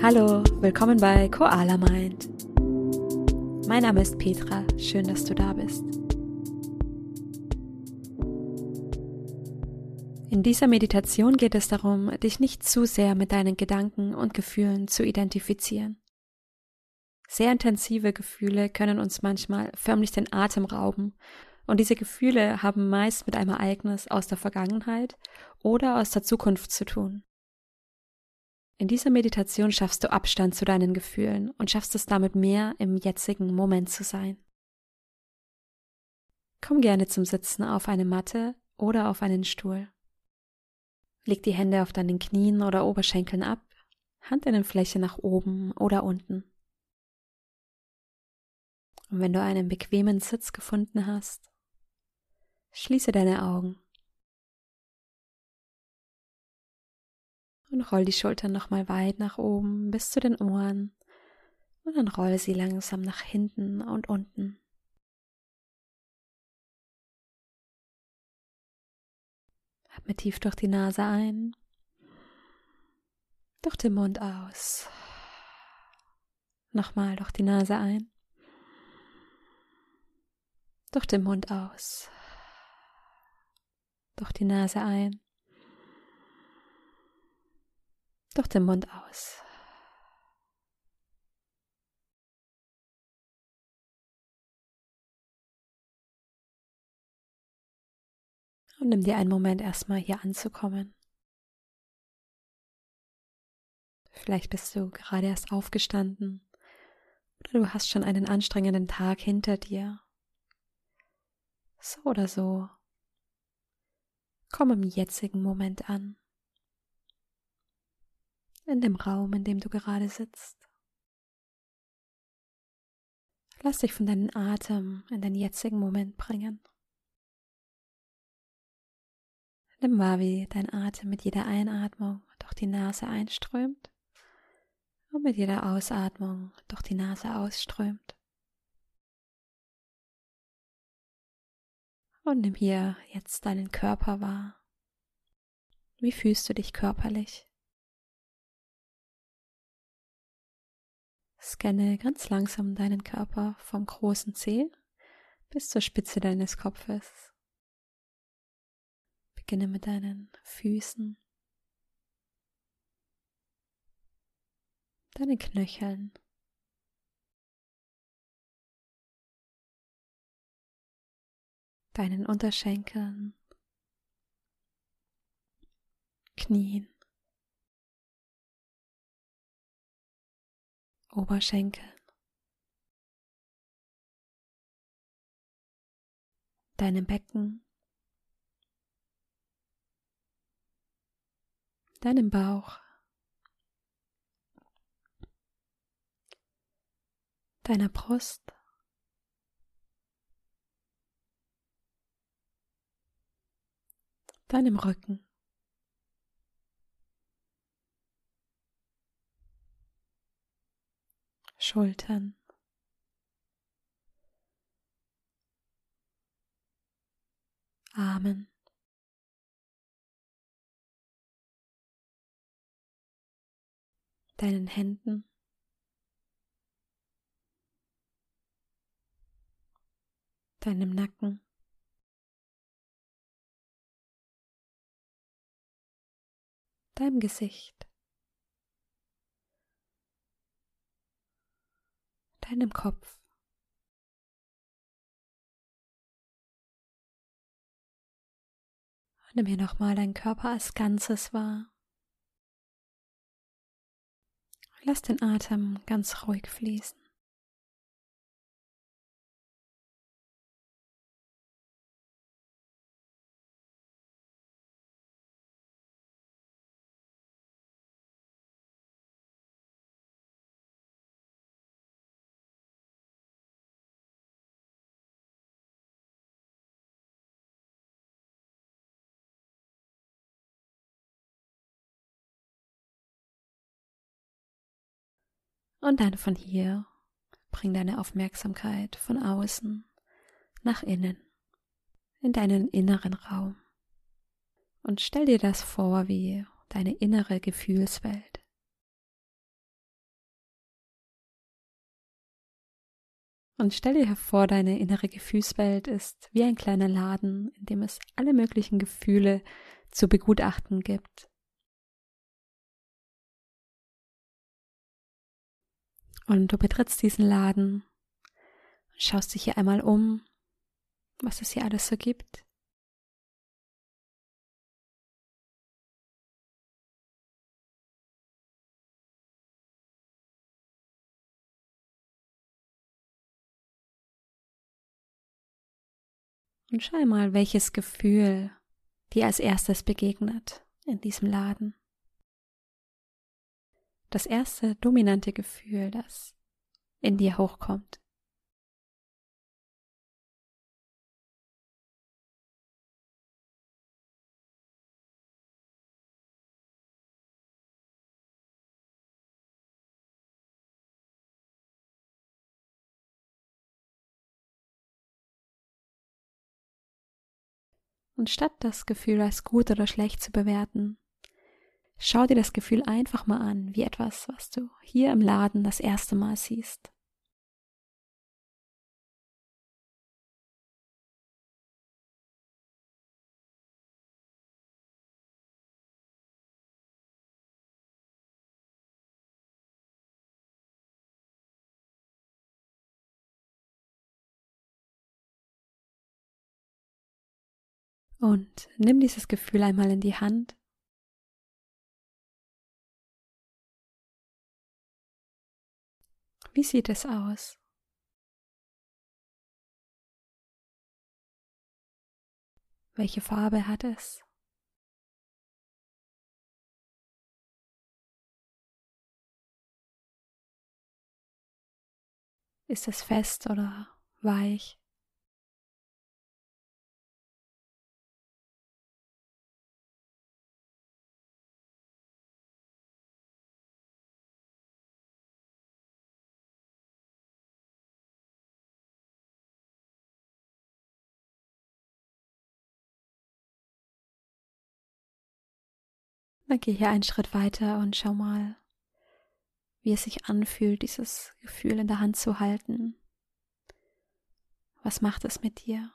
Hallo, willkommen bei Koala Mind. Mein Name ist Petra, schön, dass du da bist. In dieser Meditation geht es darum, dich nicht zu sehr mit deinen Gedanken und Gefühlen zu identifizieren. Sehr intensive Gefühle können uns manchmal förmlich den Atem rauben, und diese Gefühle haben meist mit einem Ereignis aus der Vergangenheit oder aus der Zukunft zu tun. In dieser Meditation schaffst du Abstand zu deinen Gefühlen und schaffst es damit mehr im jetzigen Moment zu sein. Komm gerne zum Sitzen auf eine Matte oder auf einen Stuhl. Leg die Hände auf deinen Knien oder Oberschenkeln ab, Handinnenfläche nach oben oder unten. Und wenn du einen bequemen Sitz gefunden hast, schließe deine Augen. Und roll die Schultern nochmal weit nach oben bis zu den Ohren. Und dann roll sie langsam nach hinten und unten. Atme tief durch die Nase ein, durch den Mund aus. Nochmal durch die Nase ein, durch den Mund aus, durch die Nase ein durch den Mund aus. Und nimm dir einen Moment erstmal hier anzukommen. Vielleicht bist du gerade erst aufgestanden oder du hast schon einen anstrengenden Tag hinter dir. So oder so. Komm im jetzigen Moment an in dem Raum, in dem du gerade sitzt. Lass dich von deinem Atem in den jetzigen Moment bringen. Nimm wahr, wie dein Atem mit jeder Einatmung durch die Nase einströmt und mit jeder Ausatmung durch die Nase ausströmt. Und nimm hier jetzt deinen Körper wahr. Wie fühlst du dich körperlich? Scanne ganz langsam deinen Körper vom großen Zeh bis zur Spitze deines Kopfes. Beginne mit deinen Füßen, deinen Knöcheln, deinen Unterschenkeln, Knien. Oberschenkeln, deinem Becken, deinem Bauch, deiner Brust, deinem Rücken. Schultern. Armen. Deinen Händen. Deinem Nacken. Deinem Gesicht. Deinem Kopf. Nimm hier nochmal deinen Körper als Ganzes wahr. Lass den Atem ganz ruhig fließen. Und dann von hier bring deine Aufmerksamkeit von außen nach innen, in deinen inneren Raum. Und stell dir das vor wie deine innere Gefühlswelt. Und stell dir hervor, deine innere Gefühlswelt ist wie ein kleiner Laden, in dem es alle möglichen Gefühle zu begutachten gibt. Und du betrittst diesen Laden und schaust dich hier einmal um, was es hier alles so gibt. Und schau mal, welches Gefühl dir als erstes begegnet in diesem Laden. Das erste dominante Gefühl, das in dir hochkommt. Und statt das Gefühl als gut oder schlecht zu bewerten, schau dir das Gefühl einfach mal an, wie etwas, was du hier im Laden das erste Mal siehst. Und nimm dieses Gefühl einmal in die Hand. Wie sieht es aus? Welche Farbe hat es? Ist es fest oder weich? Dann geh hier einen Schritt weiter und schau mal, wie es sich anfühlt, dieses Gefühl in der Hand zu halten. Was macht es mit dir?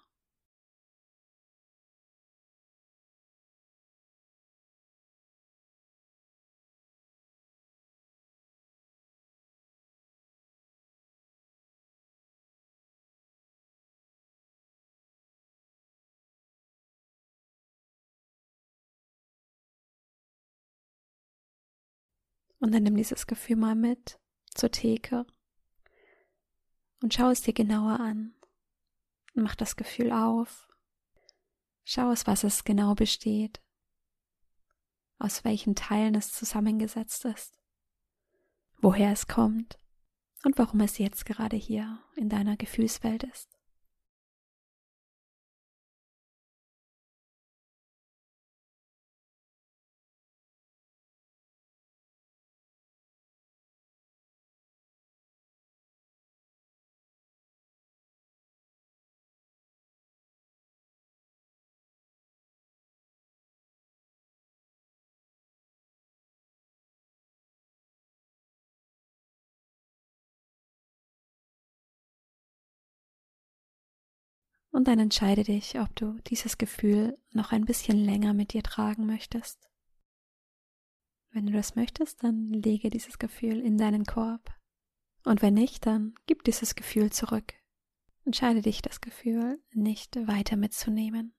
Und dann nimm dieses Gefühl mal mit zur Theke und schau es dir genauer an. Mach das Gefühl auf. Schau es, was es genau besteht, aus welchen Teilen es zusammengesetzt ist, woher es kommt und warum es jetzt gerade hier in deiner Gefühlswelt ist. Und dann entscheide dich, ob du dieses Gefühl noch ein bisschen länger mit dir tragen möchtest. Wenn du das möchtest, dann lege dieses Gefühl in deinen Korb. Und wenn nicht, dann gib dieses Gefühl zurück. Entscheide dich, das Gefühl nicht weiter mitzunehmen.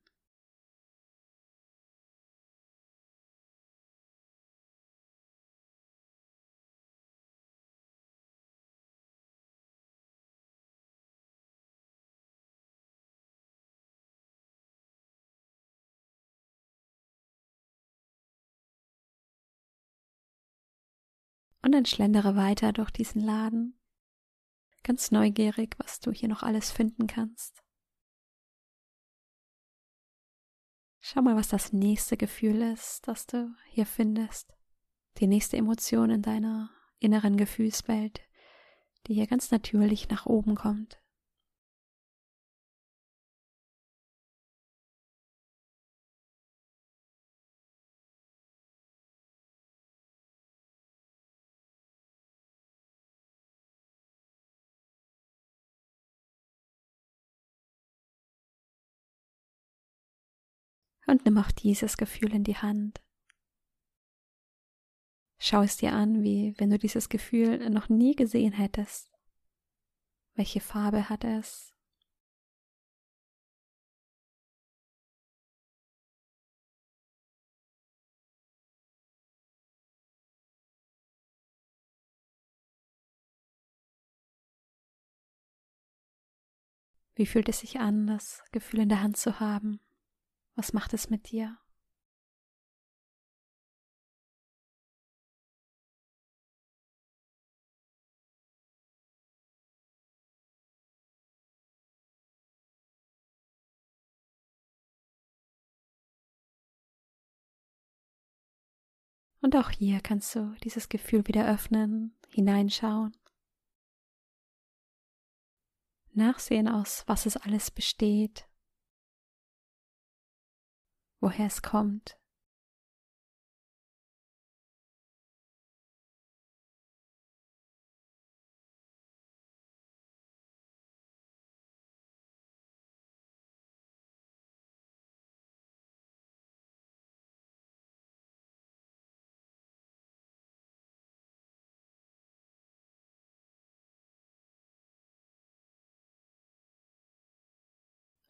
Und dann schlendere weiter durch diesen Laden, ganz neugierig, was du hier noch alles finden kannst. Schau mal, was das nächste Gefühl ist, das du hier findest. Die nächste Emotion in deiner inneren Gefühlswelt, die hier ganz natürlich nach oben kommt. Und nimm auch dieses Gefühl in die Hand. Schau es dir an, wie wenn du dieses Gefühl noch nie gesehen hättest. Welche Farbe hat es? Wie fühlt es sich an, das Gefühl in der Hand zu haben? Was macht es mit dir? Und auch hier kannst du dieses Gefühl wieder öffnen, hineinschauen. Nachsehen aus, was es alles besteht, woher es kommt.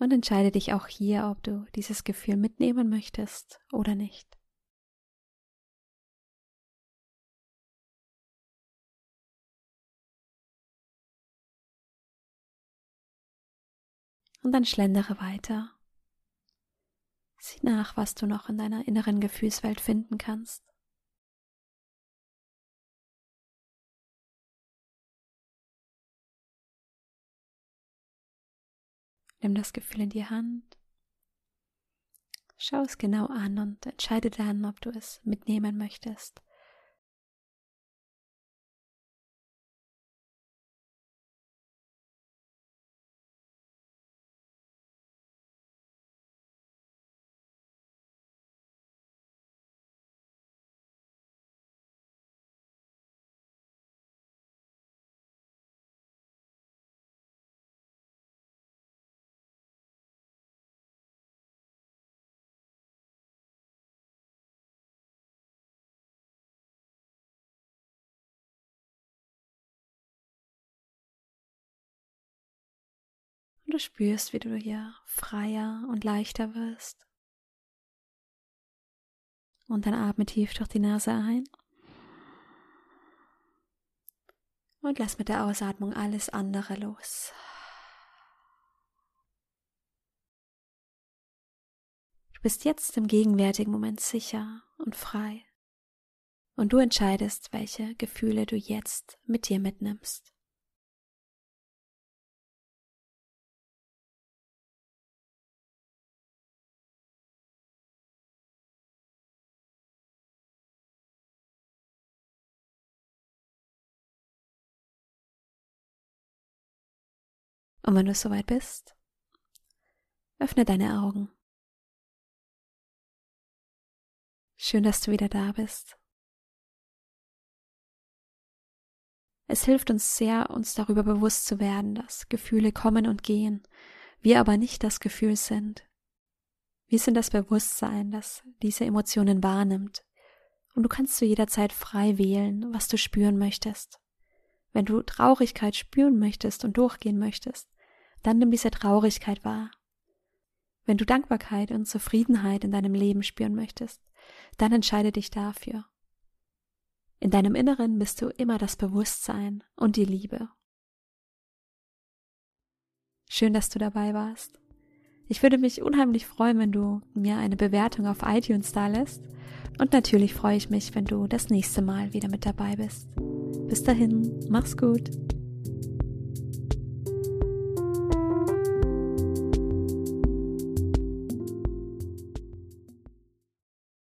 Und entscheide dich auch hier, ob du dieses Gefühl mitnehmen möchtest oder nicht. Und dann schlendere weiter. Sieh nach, was du noch in deiner inneren Gefühlswelt finden kannst. Nimm das Gefühl in die Hand. Schau es genau an und entscheide dann, ob du es mitnehmen möchtest. Und du spürst, wie du hier freier und leichter wirst. Und dann atme tief durch die Nase ein. Und lass mit der Ausatmung alles andere los. Du bist jetzt im gegenwärtigen Moment sicher und frei. Und du entscheidest, welche Gefühle du jetzt mit dir mitnimmst. Und wenn du soweit bist, öffne deine Augen. Schön, dass du wieder da bist. Es hilft uns sehr, uns darüber bewusst zu werden, dass Gefühle kommen und gehen, wir aber nicht das Gefühl sind. Wir sind das Bewusstsein, das diese Emotionen wahrnimmt. Und du kannst zu jeder Zeit frei wählen, was du spüren möchtest. Wenn du Traurigkeit spüren möchtest und durchgehen möchtest, dann nimm diese Traurigkeit wahr. Wenn du Dankbarkeit und Zufriedenheit in deinem Leben spüren möchtest, dann entscheide dich dafür. In deinem Inneren bist du immer das Bewusstsein und die Liebe. Schön, dass du dabei warst. Ich würde mich unheimlich freuen, wenn du mir eine Bewertung auf iTunes da lässt. Und natürlich freue ich mich, wenn du das nächste Mal wieder mit dabei bist. Bis dahin, mach's gut.